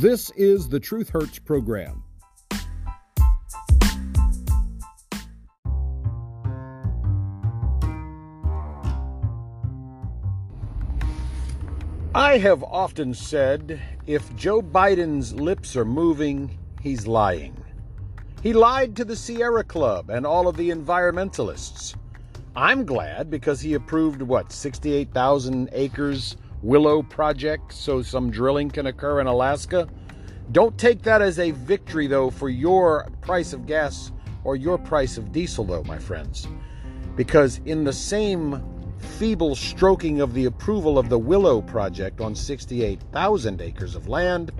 This is the Truth Hurts program. I have often said if Joe Biden's lips are moving, he's lying. He lied to the Sierra Club and all of the environmentalists. I'm glad because he approved what, 68,000 acres Willow project so some drilling can occur in Alaska. Don't take that as a victory, though, for your price of gas or your price of diesel, though, my friends. Because in the same feeble stroking of the approval of the Willow project on 68,000 acres of land,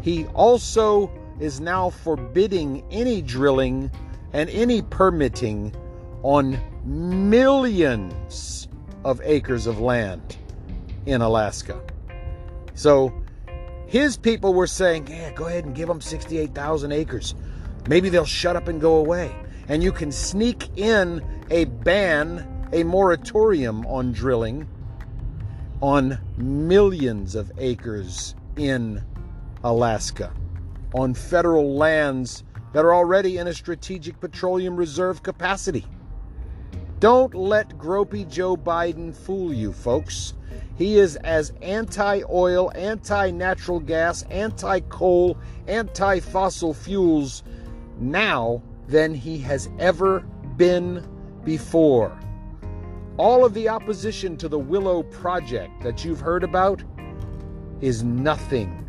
he also is now forbidding any drilling and any permitting on millions of acres of land in Alaska. So his people were saying, yeah, go ahead and give them 68,000 acres. Maybe they'll shut up and go away. And you can sneak in a ban, a moratorium on drilling on millions of acres in Alaska, on federal lands that are already in a strategic petroleum reserve capacity. Don't let gropey Joe Biden fool you, folks. He is as anti oil, anti natural gas, anti coal, anti fossil fuels now than he has ever been before. All of the opposition to the Willow Project that you've heard about is nothing.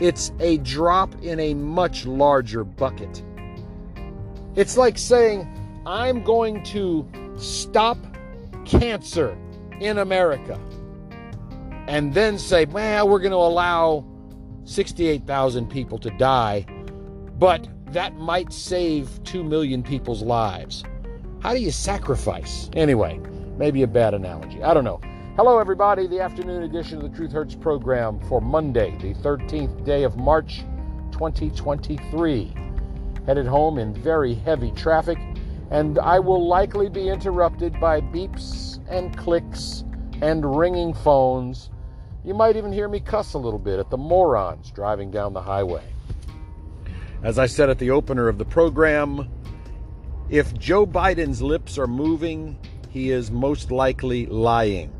It's a drop in a much larger bucket. It's like saying, I'm going to stop cancer in America and then say, well, we're going to allow 68,000 people to die, but that might save 2 million people's lives. How do you sacrifice? Anyway, maybe a bad analogy. I don't know. Hello, everybody. The afternoon edition of the Truth Hurts program for Monday, the 13th day of March, 2023. Headed home in very heavy traffic and I will likely be interrupted by beeps and clicks and ringing phones. You might even hear me cuss a little bit at the morons driving down the highway. As I said at the opener of the program, if Joe Biden's lips are moving, he is most likely lying.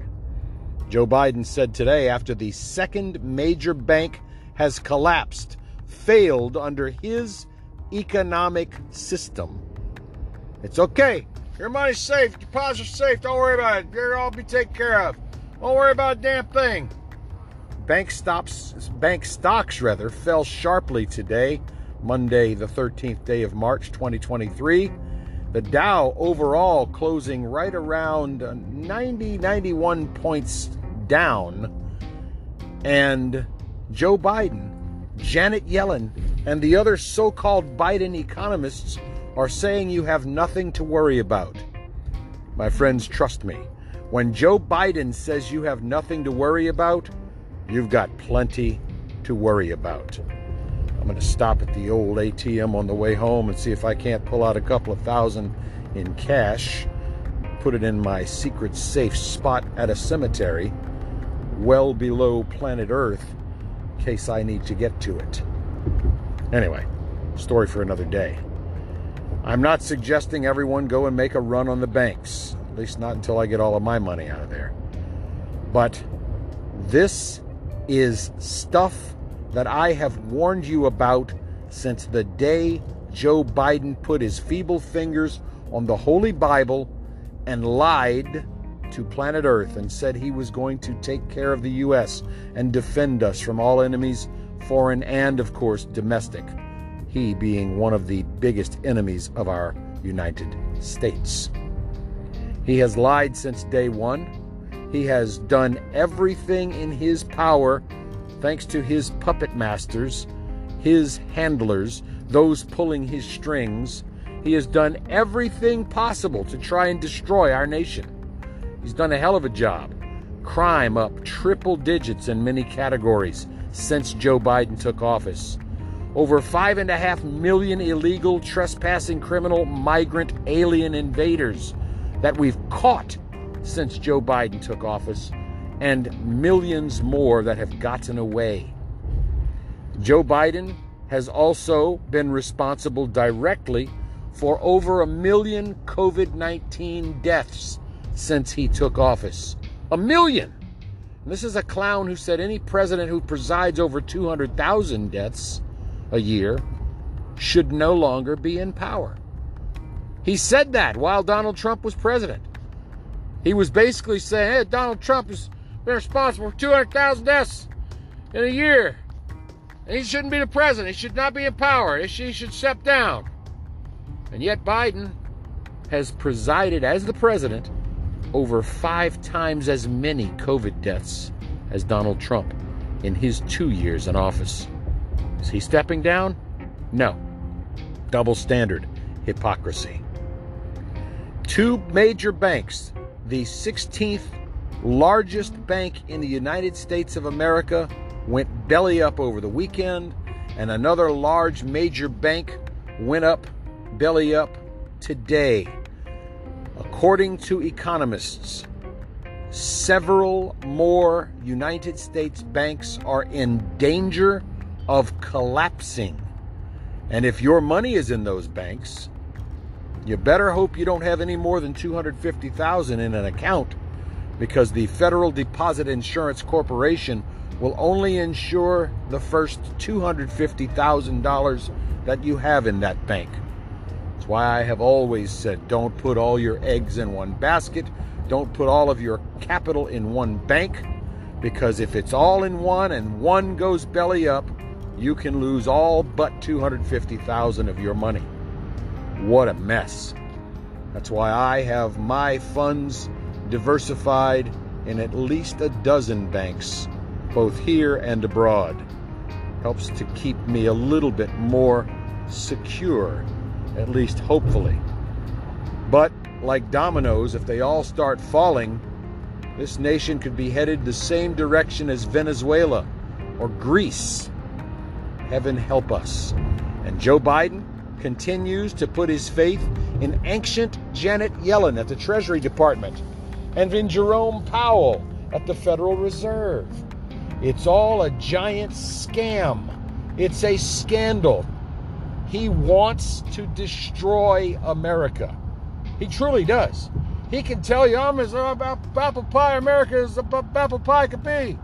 Joe Biden said today, after the second major bank has collapsed, failed under his economic system, it's okay. Your money's safe. Deposits are safe. Don't worry about it. You'll all be taken care of. Don't worry about a damn thing. Bank stops, bank stocks rather, fell sharply today, Monday, the 13th day of March, 2023. The Dow overall closing right around 90, 91 points down. And Joe Biden, Janet Yellen, and the other so called Biden economists are saying you have nothing to worry about. My friends, trust me. When Joe Biden says you have nothing to worry about, you've got plenty to worry about. I'm going to stop at the old ATM on the way home and see if I can't pull out a couple of thousand in cash, put it in my secret safe spot at a cemetery well below planet Earth in case I need to get to it. Anyway, story for another day. I'm not suggesting everyone go and make a run on the banks, at least not until I get all of my money out of there. But this is stuff that I have warned you about since the day Joe Biden put his feeble fingers on the Holy Bible and lied to planet Earth and said he was going to take care of the U.S. and defend us from all enemies, foreign and, of course, domestic he being one of the biggest enemies of our United States. He has lied since day one. He has done everything in his power, thanks to his puppet masters, his handlers, those pulling his strings. He has done everything possible to try and destroy our nation. He's done a hell of a job. Crime up triple digits in many categories since Joe Biden took office over five and a half million illegal trespassing criminal migrant alien invaders that we've caught since Joe Biden took office, and millions more that have gotten away. Joe Biden has also been responsible directly for over a million COVID 19 deaths since he took office. A million! This is a clown who said any president who presides over 200,000 deaths a year should no longer be in power. He said that while Donald Trump was president. He was basically saying, hey, Donald Trump has been responsible for 200,000 deaths in a year. And he shouldn't be the president. He should not be in power. He should step down. And yet Biden has presided as the president over five times as many COVID deaths as Donald Trump in his two years in office. Is he stepping down? No. Double standard, hypocrisy. Two major banks, the 16th largest bank in the United States of America, went belly up over the weekend, and another large major bank went up belly up today. According to economists, several more United States banks are in danger of collapsing. And if your money is in those banks, you better hope you don't have any more than 250,000 in an account because the Federal Deposit Insurance Corporation will only insure the first $250,000 that you have in that bank. That's why I have always said don't put all your eggs in one basket, don't put all of your capital in one bank, because if it's all in one and one goes belly up, you can lose all but 250,000 of your money. What a mess. That's why I have my funds diversified in at least a dozen banks both here and abroad. Helps to keep me a little bit more secure, at least hopefully. But like dominoes, if they all start falling, this nation could be headed the same direction as Venezuela or Greece. Heaven help us. And Joe Biden continues to put his faith in ancient Janet Yellen at the Treasury Department and in Jerome Powell at the Federal Reserve. It's all a giant scam. It's a scandal. He wants to destroy America. He truly does. He can tell you, I'm as uh, apple pie America as apple pie could be.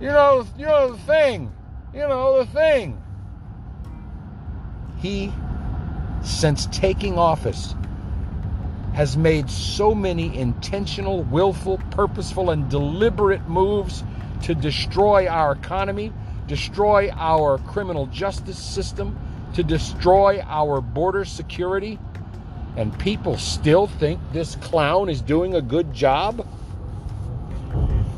You know, you know the thing. You know the thing. He, since taking office, has made so many intentional, willful, purposeful, and deliberate moves to destroy our economy, destroy our criminal justice system, to destroy our border security, and people still think this clown is doing a good job?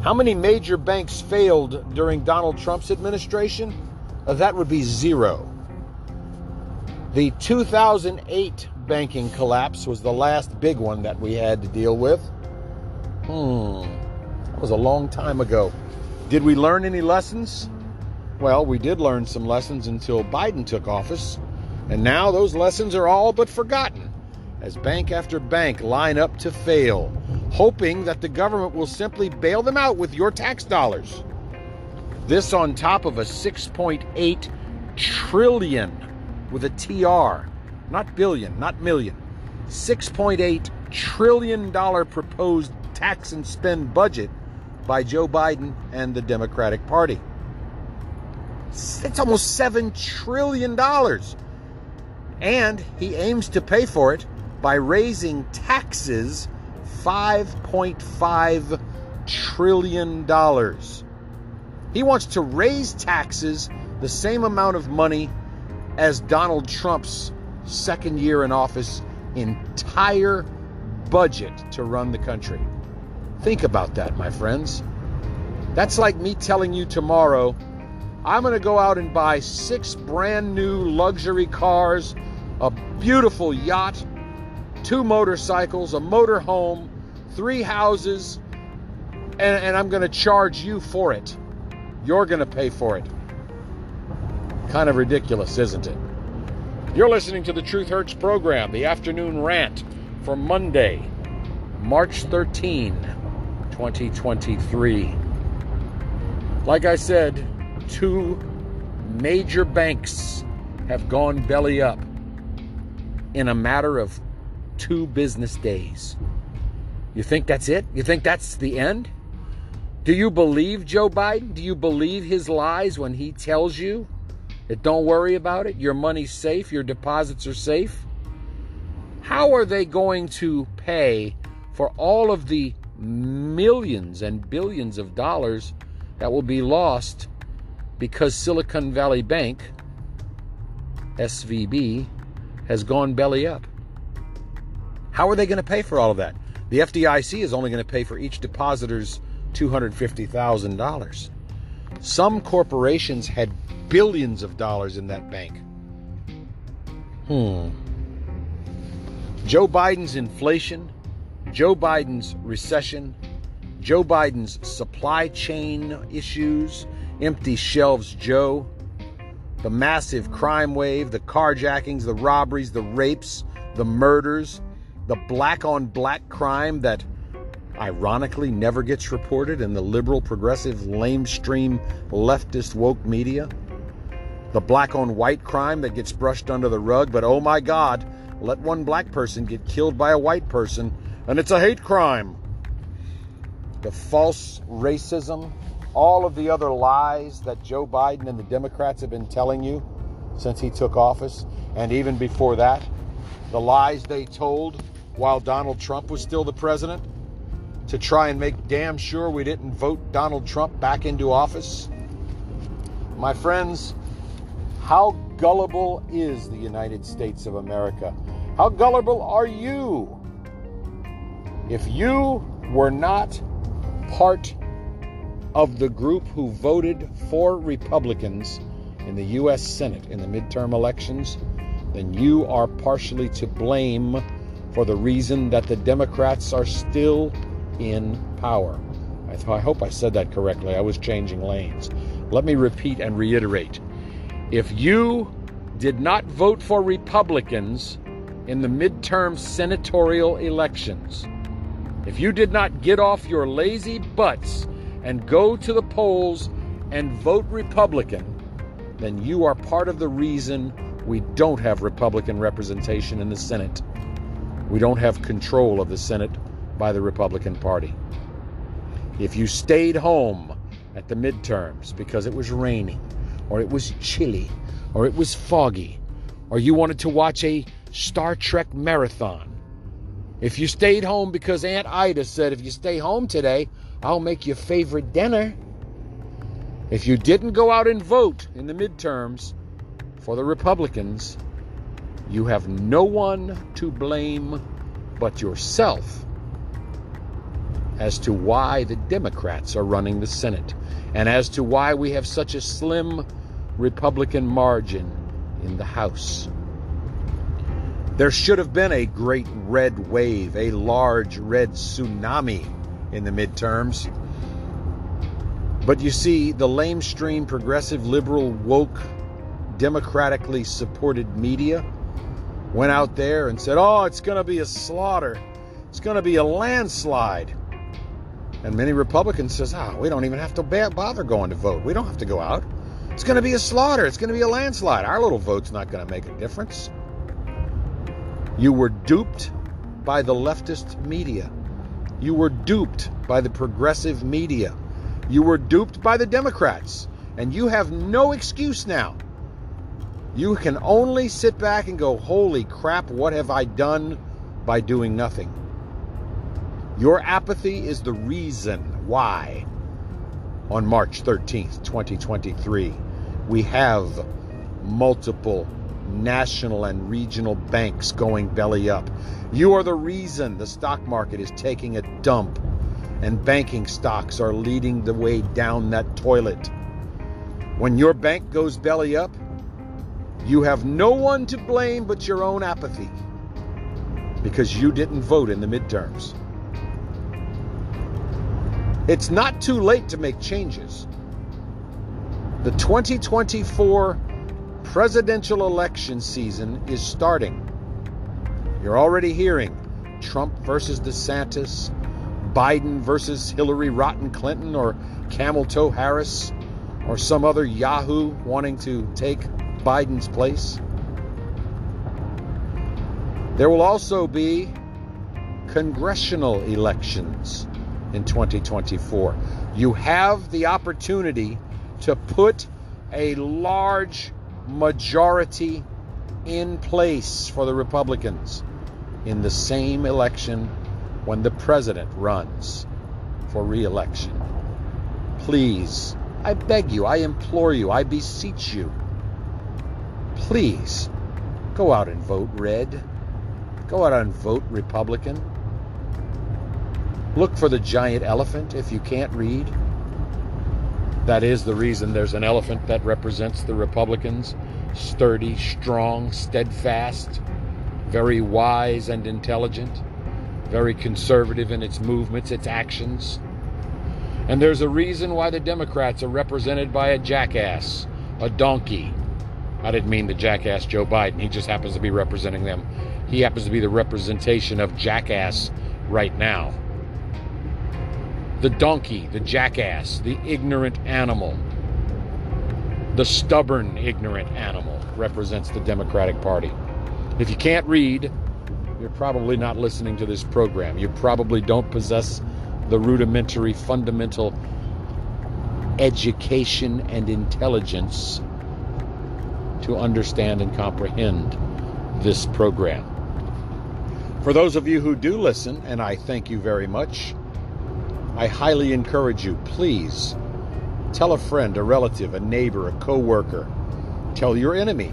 How many major banks failed during Donald Trump's administration? Uh, that would be zero. The 2008 banking collapse was the last big one that we had to deal with. Hmm, that was a long time ago. Did we learn any lessons? Well, we did learn some lessons until Biden took office, and now those lessons are all but forgotten as bank after bank line up to fail, hoping that the government will simply bail them out with your tax dollars. This on top of a 6.8 trillion with a TR, not billion, not million, 6.8 trillion dollar proposed tax and spend budget by Joe Biden and the Democratic Party. It's almost $7 trillion. And he aims to pay for it by raising taxes $5.5 trillion. He wants to raise taxes the same amount of money as Donald Trump's second year in office entire budget to run the country. Think about that, my friends. That's like me telling you tomorrow, I'm going to go out and buy six brand new luxury cars, a beautiful yacht, two motorcycles, a motor home, three houses, and, and I'm going to charge you for it. You're going to pay for it. Kind of ridiculous, isn't it? You're listening to the Truth Hurts program, the afternoon rant for Monday, March 13, 2023. Like I said, two major banks have gone belly up in a matter of two business days. You think that's it? You think that's the end? Do you believe Joe Biden? Do you believe his lies when he tells you don't worry about it? Your money's safe, your deposits are safe? How are they going to pay for all of the millions and billions of dollars that will be lost because Silicon Valley Bank, SVB, has gone belly up? How are they going to pay for all of that? The FDIC is only going to pay for each depositor's $250,000. Some corporations had billions of dollars in that bank. Hmm. Joe Biden's inflation, Joe Biden's recession, Joe Biden's supply chain issues, empty shelves Joe, the massive crime wave, the carjackings, the robberies, the rapes, the murders, the black on black crime that ironically never gets reported in the liberal, progressive, lamestream, leftist, woke media. The black on white crime that gets brushed under the rug, but oh my God, let one black person get killed by a white person, and it's a hate crime. The false racism, all of the other lies that Joe Biden and the Democrats have been telling you since he took office, and even before that, the lies they told while Donald Trump was still the president to try and make damn sure we didn't vote Donald Trump back into office. My friends, how gullible is the United States of America? How gullible are you? If you were not part of the group who voted for Republicans in the U.S. Senate in the midterm elections, then you are partially to blame for the reason that the Democrats are still in power. I, th- I hope I said that correctly. I was changing lanes. Let me repeat and reiterate. If you did not vote for Republicans in the midterm senatorial elections, if you did not get off your lazy butts and go to the polls and vote Republican, then you are part of the reason we don't have Republican representation in the Senate. We don't have control of the Senate by the Republican Party. If you stayed home at the midterms because it was raining, or it was chilly, or it was foggy, or you wanted to watch a Star Trek marathon, if you stayed home because Aunt Ida said, if you stay home today, I'll make your favorite dinner. If you didn't go out and vote in the midterms for the Republicans, you have no one to blame but yourself as to why the Democrats are running the Senate and as to why we have such a slim Republican margin in the House. There should have been a great red wave, a large red tsunami in the midterms. But you see, the lamestream, progressive, liberal, woke, democratically supported media went out there and said, oh, it's going to be a slaughter. It's going to be a landslide. And many Republicans says, ah, we don't even have to bother going to vote. We don't have to go out. It's going to be a slaughter. It's going to be a landslide. Our little vote's not going to make a difference. You were duped by the leftist media. You were duped by the progressive media. You were duped by the Democrats. And you have no excuse now. You can only sit back and go, holy crap, what have I done by doing nothing? Your apathy is the reason why on March 13th, 2023, we have multiple national and regional banks going belly up. You are the reason the stock market is taking a dump and banking stocks are leading the way down that toilet. When your bank goes belly up, you have no one to blame but your own apathy because you didn't vote in the midterms. It's not too late to make changes. The 2024 presidential election season is starting. You're already hearing Trump versus DeSantis, Biden versus Hillary Rotten Clinton or Camel Toe Harris, or some other Yahoo wanting to take Biden's place. There will also be congressional elections in 2024. You have the opportunity to put a large majority in place for the Republicans in the same election when the president runs for reelection. Please, I beg you, I implore you, I beseech you, please go out and vote red. Go out and vote Republican. Look for the giant elephant if you can't read. That is the reason there's an elephant that represents the Republicans sturdy, strong, steadfast, very wise and intelligent, very conservative in its movements, its actions. And there's a reason why the Democrats are represented by a jackass, a donkey. I didn't mean the jackass Joe Biden. He just happens to be representing them. He happens to be the representation of jackass right now. The donkey, the jackass, the ignorant animal, the stubborn, ignorant animal represents the Democratic Party. If you can't read, you're probably not listening to this program. You probably don't possess the rudimentary, fundamental education and intelligence to understand and comprehend this program. For those of you who do listen, and I thank you very much, I highly encourage you, please tell a friend, a relative, a neighbor, a coworker, tell your enemy,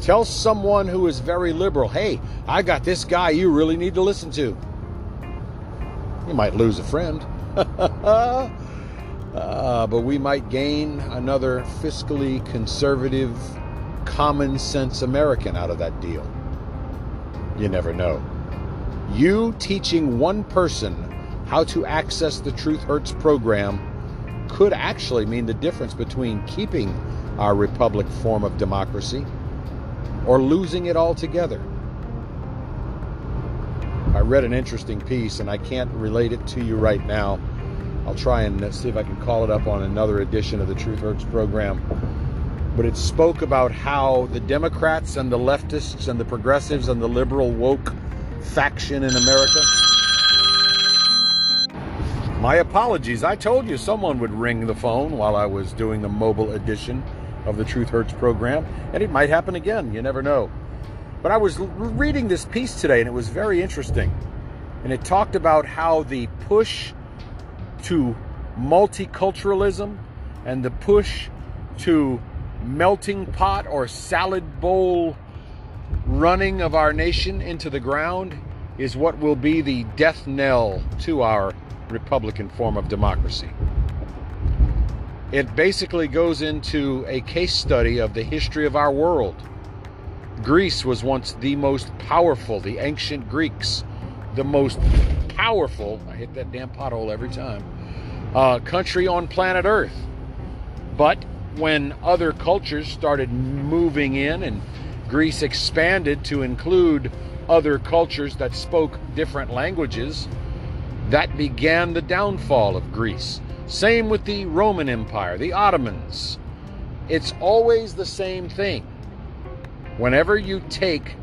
tell someone who is very liberal, hey, I got this guy you really need to listen to. You might lose a friend. uh, but we might gain another fiscally conservative, common sense American out of that deal. You never know. You teaching one person how to access the Truth Hurts program could actually mean the difference between keeping our republic form of democracy or losing it altogether. I read an interesting piece and I can't relate it to you right now. I'll try and uh, see if I can call it up on another edition of the Truth Hurts program. But it spoke about how the Democrats and the leftists and the progressives and the liberal woke faction in America. My apologies. I told you someone would ring the phone while I was doing the mobile edition of the Truth Hurts program, and it might happen again. You never know. But I was reading this piece today, and it was very interesting. And it talked about how the push to multiculturalism and the push to melting pot or salad bowl running of our nation into the ground is what will be the death knell to our Republican form of democracy. It basically goes into a case study of the history of our world. Greece was once the most powerful, the ancient Greeks, the most powerful, I hit that damn pothole every time, uh, country on planet Earth. But when other cultures started moving in and Greece expanded to include other cultures that spoke different languages, that began the downfall of Greece. Same with the Roman Empire, the Ottomans. It's always the same thing. Whenever you take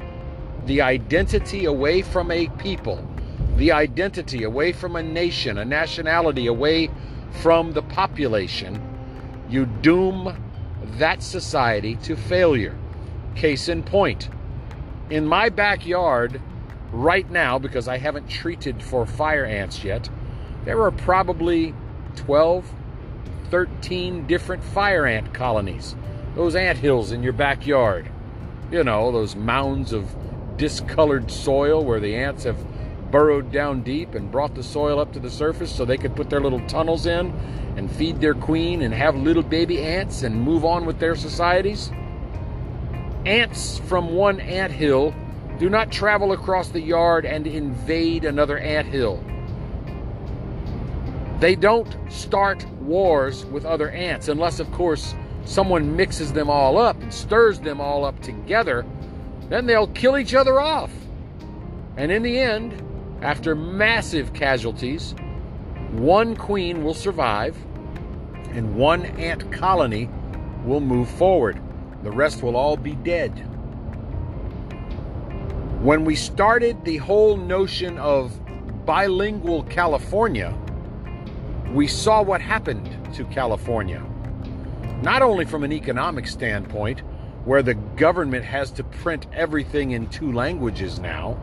the identity away from a people, the identity away from a nation, a nationality, away from the population, you doom that society to failure. Case in point, in my backyard right now, because I haven't treated for fire ants yet, there are probably 12, 13 different fire ant colonies. Those ant hills in your backyard. You know, those mounds of discolored soil where the ants have burrowed down deep and brought the soil up to the surface so they could put their little tunnels in and feed their queen and have little baby ants and move on with their societies. Ants from one ant hill do not travel across the yard and invade another ant hill. They don't start wars with other ants unless, of course, someone mixes them all up and stirs them all up together. Then they'll kill each other off. And in the end, after massive casualties, one queen will survive and one ant colony will move forward. The rest will all be dead. When we started the whole notion of bilingual California, we saw what happened to California. Not only from an economic standpoint, where the government has to print everything in two languages now,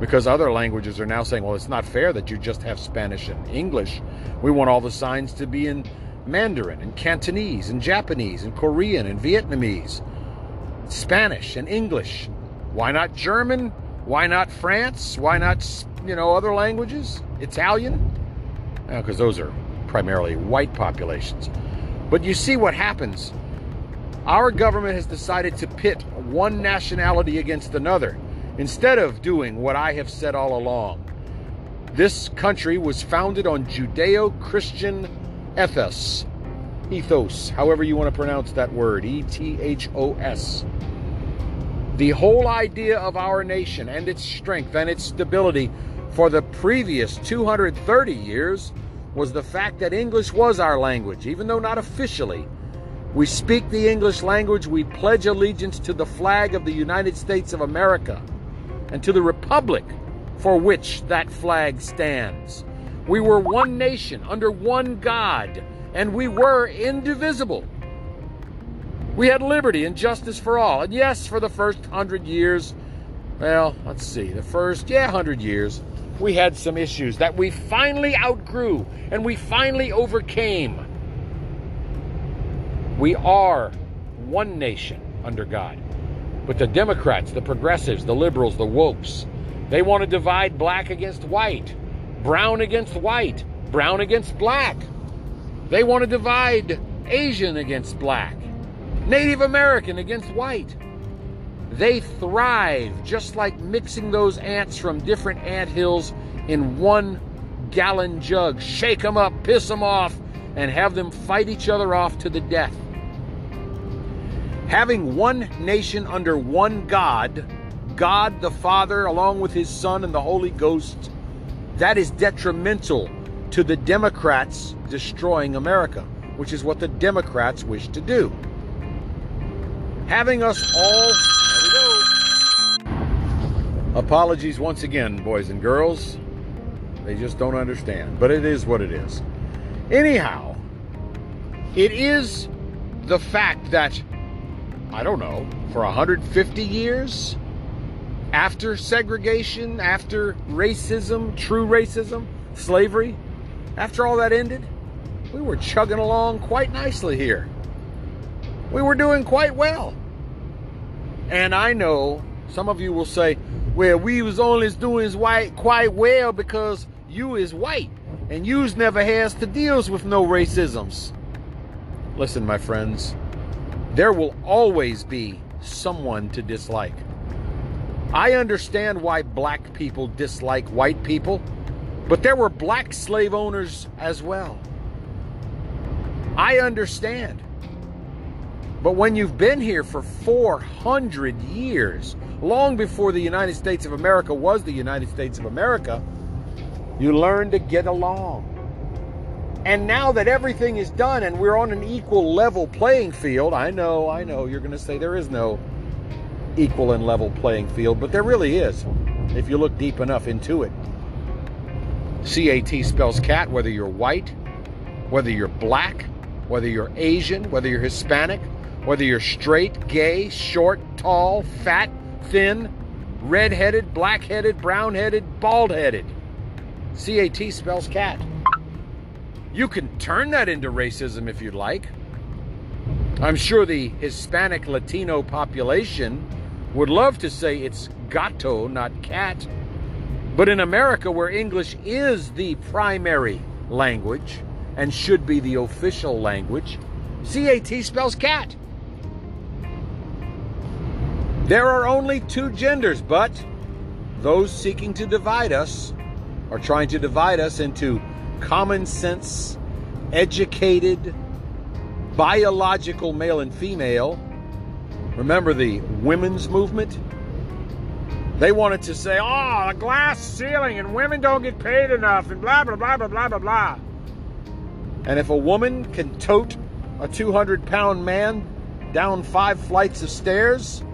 because other languages are now saying, well, it's not fair that you just have Spanish and English. We want all the signs to be in Mandarin and Cantonese and Japanese and Korean and Vietnamese, Spanish and English. Why not German? Why not France? Why not, you know, other languages? Italian? Because those are primarily white populations. But you see what happens. Our government has decided to pit one nationality against another instead of doing what I have said all along. This country was founded on Judeo Christian ethos, ethos, however you want to pronounce that word, E T H O S. The whole idea of our nation and its strength and its stability for the previous 230 years was the fact that English was our language, even though not officially. We speak the English language, we pledge allegiance to the flag of the United States of America and to the republic for which that flag stands. We were one nation under one God, and we were indivisible. We had liberty and justice for all. And yes, for the first hundred years, well, let's see, the first, yeah, hundred years, we had some issues that we finally outgrew and we finally overcame. We are one nation under God. But the Democrats, the progressives, the liberals, the wokes, they want to divide black against white, brown against white, brown against black. They want to divide Asian against black, Native American against white. They thrive just like mixing those ants from different ant hills in one gallon jug. Shake them up, piss them off, and have them fight each other off to the death. Having one nation under one God, God the Father, along with His Son and the Holy Ghost, that is detrimental to the Democrats destroying America, which is what the Democrats wish to do. Having us all. Apologies once again, boys and girls. They just don't understand. But it is what it is. Anyhow, it is the fact that I don't know, for 150 years after segregation, after racism, true racism, slavery, after all that ended, we were chugging along quite nicely here. We were doing quite well. And I know some of you will say, well, we was only doing white quite well because you is white and yous never has to deals with no racisms. Listen, my friends, there will always be someone to dislike. I understand why black people dislike white people, but there were black slave owners as well. I understand. But when you've been here for 400 years, long before the United States of America was the United States of America, you learn to get along. And now that everything is done and we're on an equal level playing field, I know, I know, you're going to say there is no equal and level playing field, but there really is if you look deep enough into it. CAT spells cat, whether you're white, whether you're black, whether you're Asian, whether you're Hispanic, whether you're straight, gay, short, tall, fat, thin, red headed, black headed, brown headed, bald headed. CAT spells cat. You can turn that into racism if you'd like. I'm sure the Hispanic Latino population would love to say it's gato, not cat. But in America, where English is the primary language and should be the official language, CAT spells cat. There are only two genders, but those seeking to divide us are trying to divide us into common sense, educated, biological male and female. Remember the women's movement? They wanted to say, oh, a glass ceiling and women don't get paid enough and blah, blah, blah, blah, blah, blah, blah. And if a woman can tote a 200 pound man down five flights of stairs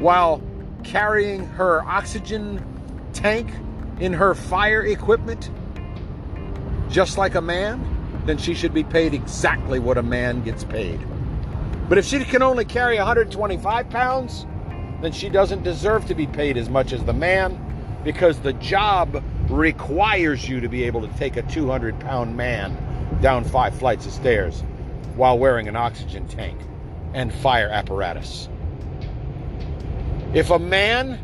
while carrying her oxygen tank in her fire equipment, just like a man, then she should be paid exactly what a man gets paid. But if she can only carry 125 pounds, then she doesn't deserve to be paid as much as the man because the job requires you to be able to take a 200 pound man down five flights of stairs while wearing an oxygen tank and fire apparatus. If a man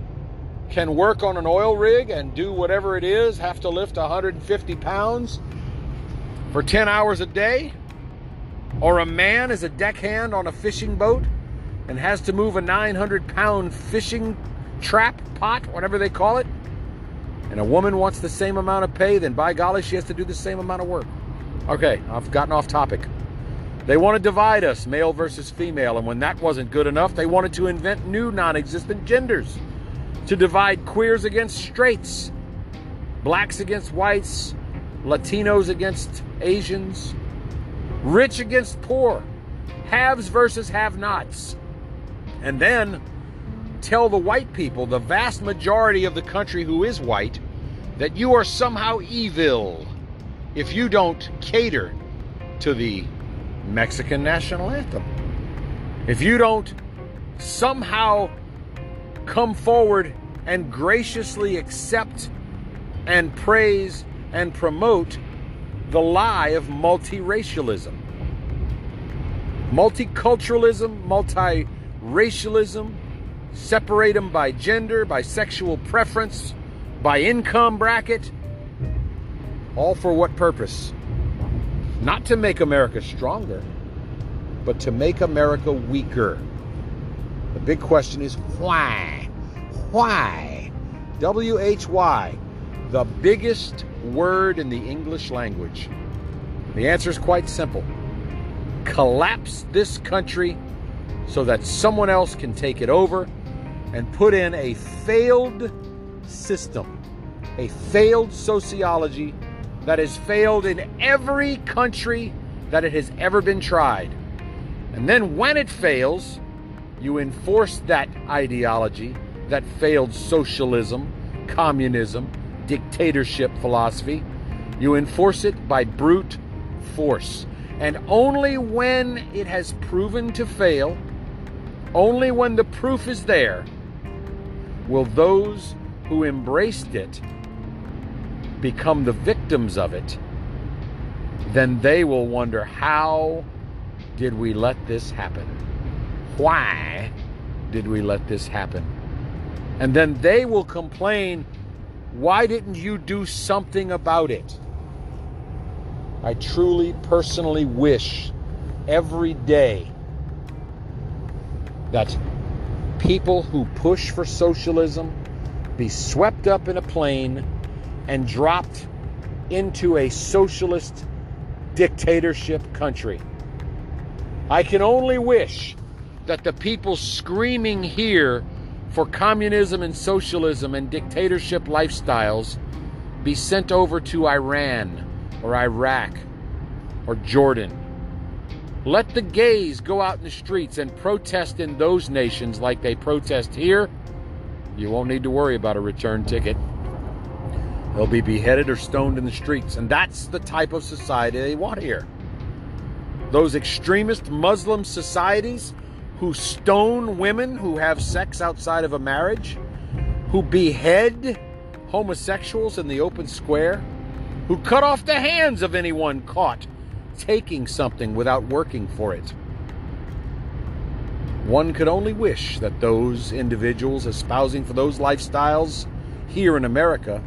can work on an oil rig and do whatever it is, have to lift 150 pounds for 10 hours a day, or a man is a deckhand on a fishing boat and has to move a 900 pound fishing trap pot, whatever they call it, and a woman wants the same amount of pay, then by golly, she has to do the same amount of work. Okay, I've gotten off topic. They want to divide us, male versus female, and when that wasn't good enough, they wanted to invent new non existent genders to divide queers against straights, blacks against whites, Latinos against Asians, rich against poor, haves versus have nots. And then tell the white people, the vast majority of the country who is white, that you are somehow evil if you don't cater to the Mexican national anthem. If you don't somehow come forward and graciously accept and praise and promote the lie of multiracialism. Multiculturalism, multiracialism, separate them by gender, by sexual preference, by income bracket. All for what purpose? Not to make America stronger, but to make America weaker. The big question is why? Why? W H Y, the biggest word in the English language. The answer is quite simple collapse this country so that someone else can take it over and put in a failed system, a failed sociology that has failed in every country that it has ever been tried. And then when it fails, you enforce that ideology, that failed socialism, communism, dictatorship philosophy. You enforce it by brute force. And only when it has proven to fail, only when the proof is there, will those who embraced it become the victims of it, then they will wonder how did we let this happen? Why did we let this happen? And then they will complain, why didn't you do something about it? I truly, personally wish every day that people who push for socialism be swept up in a plane and dropped into a socialist dictatorship country. I can only wish that the people screaming here for communism and socialism and dictatorship lifestyles be sent over to Iran or Iraq or Jordan. Let the gays go out in the streets and protest in those nations like they protest here. You won't need to worry about a return ticket. They'll be beheaded or stoned in the streets. And that's the type of society they want here. Those extremist Muslim societies who stone women who have sex outside of a marriage, who behead homosexuals in the open square, who cut off the hands of anyone caught taking something without working for it. One could only wish that those individuals espousing for those lifestyles here in America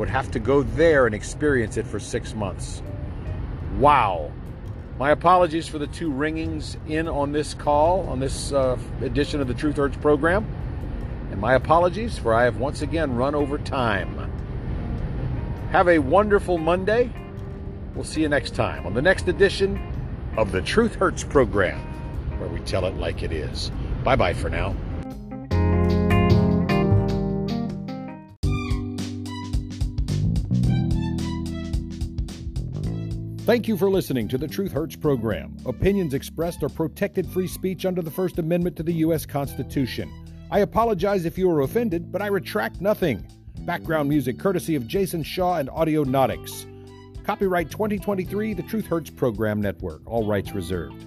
would have to go there and experience it for six months. Wow. My apologies for the two ringings in on this call, on this uh, edition of the Truth Hurts program. And my apologies for I have once again run over time. Have a wonderful Monday. We'll see you next time on the next edition of the Truth Hurts program, where we tell it like it is. Bye bye for now. Thank you for listening to the Truth Hurts program. Opinions expressed are protected free speech under the First Amendment to the U.S. Constitution. I apologize if you were offended, but I retract nothing. Background music courtesy of Jason Shaw and Audio Audionautix. Copyright 2023, the Truth Hurts Program Network. All rights reserved.